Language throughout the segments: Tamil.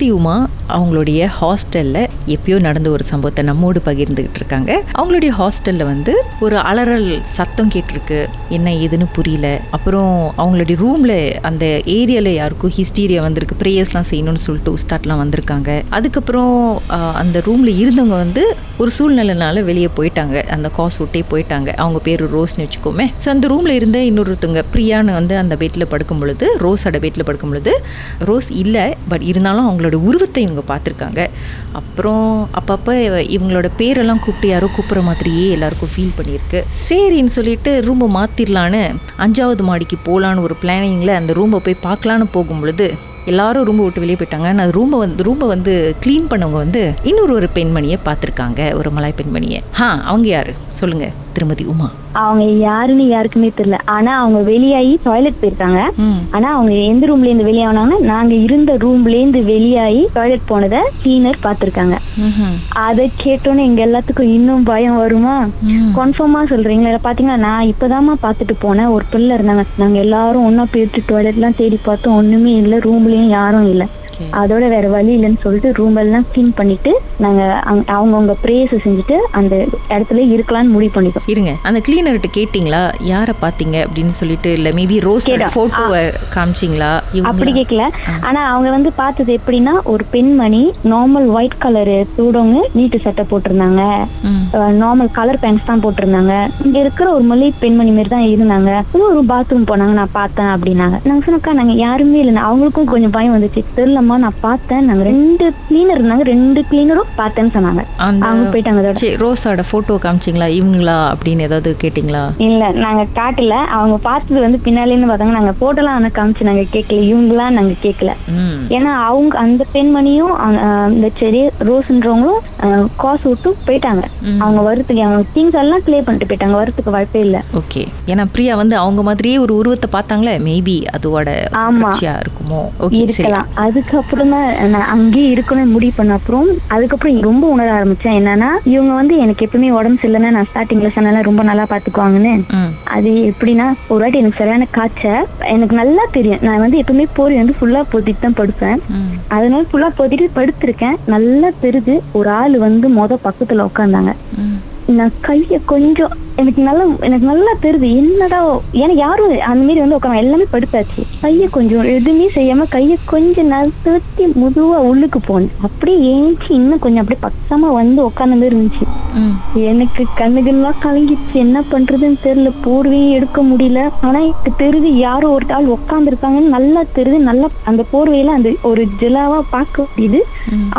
திருமதி அவங்களுடைய ஹாஸ்டலில் எப்பயோ நடந்த ஒரு சம்பவத்தை நம்மோடு பகிர்ந்துக்கிட்டு இருக்காங்க. அவங்களுடைய ஹாஸ்டலில் வந்து ஒரு அலறல் சத்தம் கேட்டிருக்கு. என்ன ஏதுன்னு புரியல. அப்புறம் அவங்களுடைய ரூமில் அந்த ஏரியாவில் யாருக்கும் ஹிஸ்டீரியா வந்திருக்கு. ப்ரேயர்ஸ்லாம் செய்யணும்னு சொல்லிட்டு உஸ்தாட்லாம் வந்திருக்காங்க. அதுக்கப்புறம் அந்த ரூமில் இருந்தவங்க வந்து ஒரு சூழ்நிலைனால வெளியே போயிட்டாங்க. அந்த காஸ் விட்டே போயிட்டாங்க. அவங்க பேர் ரோஸ்னு வச்சுக்கோமே. ஸோ அந்த ரூமில் இருந்த இன்னொருத்தவங்க பிரியான்னு வந்து அந்த பெட்டில் படுக்கும் பொழுது ரோஸோட பெட்டில் படுக்கும் பொழுது ரோஸ் இல்லை பட் இருந்தாலும் அவங்களோட உருவத்தை இவங்க பார்த்துருக்காங்க. அப்புறம் அப்பப்போ இவங்களோட பேரெல்லாம் கூப்பிட்டு யாரோ கூப்பிட்ற மாதிரியே எல்லாருக்கும் ஃபீல் பண்ணியிருக்கு. சரின்னு சொல்லிட்டு ரூமை மாற்றிடலான்னு அஞ்சாவது மாடிக்கு போகலான்னு ஒரு பிளானிங்கில் அந்த ரூமை போய் பார்க்கலான்னு போகும் பொழுது எல்லாரும் ரூம்பை விட்டு வெளியே போயிட்டாங்க. நான் ரூமை வந்து ரூமை வந்து க்ளீன் பண்ணவங்க வந்து இன்னொரு ஒரு பெண்மணியை பார்த்துருக்காங்க. ஒரு மலாய் பெண்மணியை. ஆ அவங்க யாரு? சொல்லுங்க திருமதி உமா. அவங்க யாருன்னு யாருக்குமே தெரியல. ஆனா அவங்க வெளியாகி டாய்லெட் போயிருக்காங்க. ஆனா அவங்க எந்த ரூம்ல இருந்து வெளியானாங்கன்னா நாங்க இருந்த ரூம்ல இருந்து வெளியாகி டாய்லெட் போனதை கிளீனர் பார்த்திருக்காங்க. ம்ஹும். அதை கேட்டோன்னே எங்க எல்லாத்துக்கும் இன்னும் பயம் வருமா. கன்ஃபார்மா சொல்றீங்களா? பாத்தீங்கன்னா நான் இப்பதாம்மா பார்த்துட்டு போனேன். ஒரு பிள்ளை இருந்தாங்க. நாங்க எல்லாரும் ஒண்ணா போயிட்டு டாய்லெட்லாம் தேடி பார்த்தோம். ஒண்ணுமே இல்ல. ரூம்லயும் யாரும் இல்ல. அதோட வேற வழி இல்லைன்னு சொல்லிட்டு ரூம் எல்லாம் க்ளீன் பண்ணிட்டு நாங்க அவங்கவங்க ப்ரேயர்ஸ் செஞ்சுட்டு அந்த இடத்துல இருக்கலாம்னு முடிவு பண்ணிட்டோம். இருங்க. அந்த கிளீனர்கிட்ட கேட்டிங்களா? யாரை பார்த்தீங்க? அப்படின்னு சொல்லிட்டு இல்லை மேபி ரோஸ். ஃபோட்டோவை காமிச்சிங்களா? அப்படி? கேட்கல ஆனா அவங்க வந்து பார்த்தது எப்படின்னா ஒரு பெண்மணி நார்மல் ஒயிட் கலர் சூடவங்க நீட்டு சட்டை போட்டிருந்தாங்க. நார்மல் கலர் பேண்ட்ஸ் தான் போட்டிருந்தாங்க. இங்க இருக்கிற ஒரு மொழி பெண்மணி மாதிரி தான் இருந்தாங்க. ஒரு பாத்ரூம் போனாங்க நான் பார்த்தேன் அப்படின்னாங்க. நாங்க சொன்னக்கா நாங்க யாருமே இல்லை அவங்களுக்கும் கொஞ்சம் பயம் வந்துச்சு. தெரியலம்மா நான் பார்த்தேன். நாங்க ரெண்டு கிளீனர் இருந்தாங்க. ரெண்டு கிளீனரும் பார்த்தேன்னு சொன்னாங்க. அவங்க போயிட்டாங்க அதோட. ரோஸோட ஃபோட்டோ காமிச்சிங்களா? இவங்களா? அப்படின்னு ஏதாவது கேட்டிங்களா? இல்ல நாங்க காட்டல. அவங்க பார்த்தது வந்து பின்னாலேன்னு பார்த்தாங்க நாங்க போட்டோலாம் ஆனா காமிச்சு நாங்க கேட்கல இவங்களாம் நாங்க கேட்கல ஏன்னா அவங்க அந்த பெண்மணியும் இந்த செடி ரோஸ்ன்றவங்களும் காசு விட்டு போயிட்டாங்க. அவங்க வரத்துக்கு அவங்க திங்ஸ் எல்லாம் கிளியர் பண்ணிட்டு போயிட்டாங்க. வரத்துக்கு வாய்ப்பே இல்ல. ஓகே. ஏன்னா பிரியா வந்து அவங்க மாதிரியே ஒரு உருவத்தை பார்த்தாங்களே? மேபி அதோட ஆமா. இருக்குமோ? ஓகே சரி. இருக்கலாம். அதுக்கப்புறம் தான் நான் அங்கேயே இருக்கணும்னு முடிவு பண்ண அப்புறம் அதுக்கப்புறம் ரொம்ப உணர ஆரம்பிச்சேன். என்னன்னா இவங்க வந்து எனக்கு எப்பவுமே உடம்பு சரியில்லைன்னா நான் ஸ்டார்டிங்ல சொன்னால ரொம்ப நல்லா பாத்துக்குவாங்கன்னு. அது எப்படின்னா ஒரு வாட்டி எனக்கு சரியான காய்ச்சல். எனக்கு நல்லா தெரியும். நான் வந்து எப்பவுமே போரி வந்து ஃபுல்லா பொத்திட்டு தான் படுப்பேன். அதனால ஃபுல்லா பொத்திட்டு படுத்திருக்கேன். நல்லா தெரியுது ஒரு ஆள் வந்து மொத பக்கத்துல உட்காந்தாங்க நான் கைய கொஞ்சம் எனக்கு நல்லா எனக்கு நல்லா தெரியுது. என்னடா ஏன்னா யாரும் அந்த மாதிரி வந்து உட்காந்து எல்லாமே படுத்தாச்சு. கைய கொஞ்சம் எதுவுமே செய்யாம கைய கொஞ்சம் நகர்த்தி முதுவா உள்ளுக்கு போனேன். அப்படியே ஏஞ்சி இன்னும் கொஞ்சம் அப்படியே பக்கமா வந்து உட்காந்த மாதிரி இருந்துச்சு. எனக்கு கண்ணுகள்லாம் கலங்கிடுச்சு. என்ன பண்றதுன்னு தெரியல. போர்வையும் எடுக்க முடியல. ஆனா எனக்கு தெரியுது யாரோ ஒரு ஆள் உட்காந்துருக்காங்கன்னு நல்லா தெரியுது. நல்லா அந்த போர்வையில அந்த ஒரு ஜிலாவா பார்க்க முடியுது.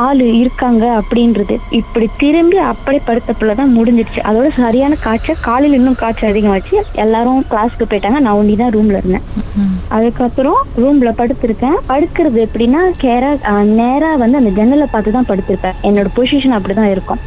ஆளு இருக்காங்க அப்படின்றது. இப்படி திரும்பி அப்படியே படுத்தப்புலதான் முடிஞ்சிடுச்சு. அதோட சரியான காய்ச்சல் காலையில இன்னும் காய்ச்சல் அதிகமாச்சு. எல்லாரும் கிளாஸ்க்கு போயிட்டாங்க. நான் ஒண்டி தான் ரூம்ல இருந்தேன். அதுக்கப்புறம் ரூம்ல படுத்திருக்கேன். படுக்கிறது எப்படின்னா கேரா நேரா வந்து அந்த ஜன்னலை பார்த்து தான் படுத்திருப்பேன். என்னோட பொசிஷன் அப்படிதான் இருக்கும்.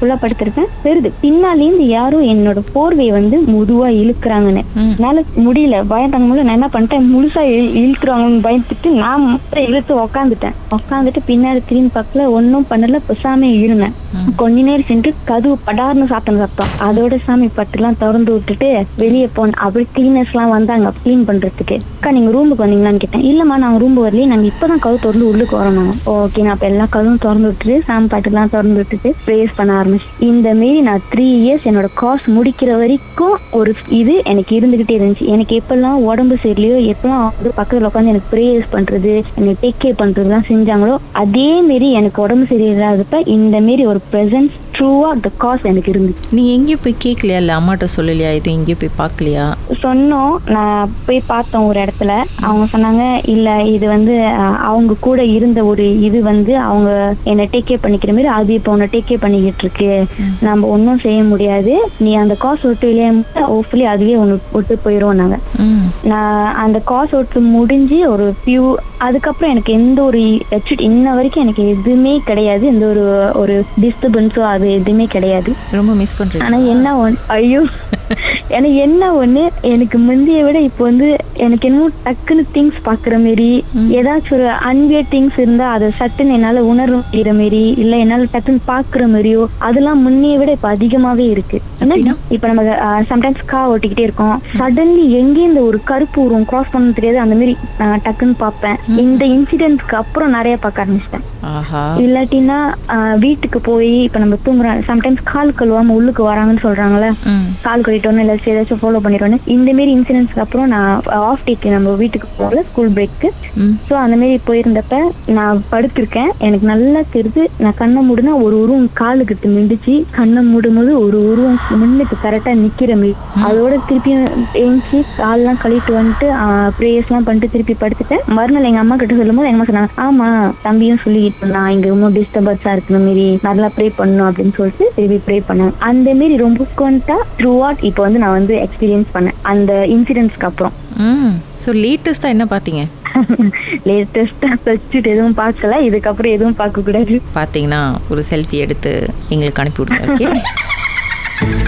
ஃபுல்லா படுத்திருக்கேன் தெரியுது பின்னாலேருந்து யாரும் என்னோட போர்வையை வந்து முதுவா இழுக்கிறாங்கன்னு. என்னால முடியல. பயம் தாங்க முடியல. நான் என்ன பண்ணிட்டேன்? முழுசா இழு- இழுத்துருவாங்கன்னு பயந்துட்டு நான் இழுத்து உக்காந்துட்டேன். உக்காந்துட்டு பின்னாடி திரும்பி பக்கத்துல ஒன்றும் பண்ணல. பெசாம இருந்தேன். கொஞ்ச நேரம் சென்று கதவு படார்னு சாத்தன சத்தம். அதோட சாமி பட்டுலாம் திறந்து விட்டுட்டு வெளியே போனேன் அப்படி கிளீனர்ஸ் எல்லாம் வந்தாங்க க்ளீன் பண்றதுக்கு. அக்கா நீங்க ரூமுக்கு வந்தீங்களான்னு கேட்டேன். இல்லம்மா நாங்க ரூம் வரலையே. நாங்க இப்பதான் கதவு திறந்து உள்ளுக்கு வரோம் ஓகே நான் அப்ப எல்லா கதவும் திறந்து விட்டுட்டு சாமி பாட்டுலாம் திறந்து விட்டுட்டு ப்ரேஸ் பண்ண ஆரம்பிச்சு இந்த மாரி நான் த்ரீ இயர்ஸ் என்னோட காஸ் முடிக்கிற வரைக்கும் ஒரு இது எனக்கு இருந்துகிட்டே இருந்துச்சு. எனக்கு எப்பெல்லாம் உடம்பு சரியில்லையோ எப்பெல்லாம் வந்து பக்கத்துல உட்காந்து எனக்கு ப்ரேயர்ஸ் பண்றது எனக்கு டேக் கேர் பண்றதுலாம் செஞ்சாங்களோ அதே மாரி எனக்கு உடம்பு சரியில்லாதப்ப இந்த மாரி ஒரு ப்ரெசன்ஸ் ட்ரூவா த காஸ் எனக்கு இருந்துச்சு. நீங்க எங்கேயும் போய் கேட்கலையா இல்லை அம்மாட்ட சொல்லலையா? எதுவும் எங்கேயும் போய் பார்க்கலையா? சொன்னோம். நான் போய் பார்த்தோம் ஒரு இடத்துல. அவங்க சொன்னாங்க இல்ல இது வந்து அவங்க கூட இருந்த ஒரு இது வந்து அவங்க என்னை டேக் கேர் பண்ணிக்கிற மாதிரி அது இப்போ உன்னை டேக் கேர் பண்ணிக்கிட்டு இருக்கு. நம்ம ஒன்றும் செய்ய முடியாது. நீ அந்த காசு விட்டு வெளியே ஹோப்ஃபுல்லி அதுவே ஒன்று விட்டு போயிடும் நாங்க. நான் அந்த காசு விட்டு முடிஞ்சு ஒரு ஃபியூ அதுக்கப்புறம் எனக்கு எந்த ஒரு இன்ன வரைக்கும் எனக்கு எதுவுமே கிடையாது. எந்த ஒரு ஒரு டிஸ்டர்பன்ஸோ அது எதுவுமே கிடையாது. ரொம்ப மிஸ் பண்றீங்க ஆனா என்ன ஒன்- ஐயோ. ஏன்னா என்ன ஒண்ணு எனக்கு முந்தைய விட இப்போ வந்து எனக்கு என்னமோ டக்குன்னு திங்ஸ் பாக்குற மாரி. ஏதாச்சும் ஒரு அன்பியர் திங்ஸ் இருந்தா அதை சட்டுன்னு என்னால உணர முடியற மாரி இல்ல என்னால டக்குன்னு பாக்குற மாதிரியோ அதெல்லாம் முன்னைய விட இப்ப அதிகமாவே இருக்கு? இப்ப நம்ம சம்டைம்ஸ் கா ஓட்டிக்கிட்டே இருக்கோம். சடன்லி எங்கே இந்த ஒரு கருப்பு உருவம் கிராஸ் பண்ண தெரியாது அந்த மாதிரி நான் டக்குன்னு பார்ப்பேன். இந்த இன்சிடென்ட்க்கு அப்புறம் நிறைய பார்க்க ஆரம்பிச்சிட்டேன். ஆஹா. இல்லாட்டினா ஆஹ், வீட்டுக்கு போய் இப்ப நம்ம தூங்குறோம். சம்டைம்ஸ் கால் கழுவாம உள்ளுக்கு வராங்கன்னு சொல்றாங்கல்ல? ம். கால் கழிட்டோன்னு இல்லை ஏதாச்சும் ஃபாலோ பண்ணிடுவோன்னு இந்த மாரி இன்சிடென்ட்ஸ்க்கு அப்புறம் நான் ஆஃப் டேக்கு நம்ம வீட்டுக்கு போகல ஸ்கூல் பிரேக்கு ஸோ அந்த மாரி போயிருந்தப்ப நான் படுத்திருக்கேன். எனக்கு நல்லா தெரியுது நான் கண்ணை மூடுனா ஒரு உருவம் காலுக்கிட்ட நின்றுச்சு. கண்ணை மூடும்போது ஒரு உருவம் முன்னுக்கு கரெக்டா நிக்கிற மாரி. அதோட திருப்பியும் எழுந்துச்சு கால்லாம் கழிட்டு வந்துட்டு ப்ரேயர்ஸ்லாம் பண்ணிட்டு திருப்பி படுத்துட்டேன். மறுநாள் எங்க அம்மா கிட்ட சொல்லும்போது எங்க அம்மா சொன்னாங்க ஆமா தம்பியும் சொல்லிக்கிட்டு இருந்தான். இங்க ரொம்ப டிஸ்டர்பன்ஸா இருக்கிற மாரி. நல்லா ப்ரே பண்ணணும் அப்படின்னு சொல்லிட்டு திருப்பி ப்ரே பண்ணேன். அந்த மாரி ரொம்ப கொண்டா த்ரூ அவுட் இப்போ வந்து நான் வந்து எக்ஸ்பீரியன்ஸ் பண்ணேன். அந்த இன்சிடென்ட்ஸ்க்கு அப்புறம். ஸோ லேட்டஸ்ட்டாக என்ன பார்த்தீங்க? லேட்டஸ்டா சர்ச்சுட்டு எதுவும் பார்க்கல. இதுக்கப்புறம் எதுவும் பார்க்க கூடாது பார்த்தீங்கன்னா ஒரு செல்ஃபி எடுத்து எங்களுக்கு அனுப்பி விடுங்க ஓகே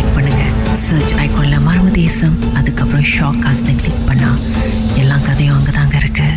செலக்ட் பண்ணுங்க. சர்ச் ஐகான்ல மர்ம தேசம் அதுக்கப்புறம் ஷாக் காஸ்ட்னு கிளிக் பண்ணா எல்லா கதையும் அங்கே தாங்க இருக்கு.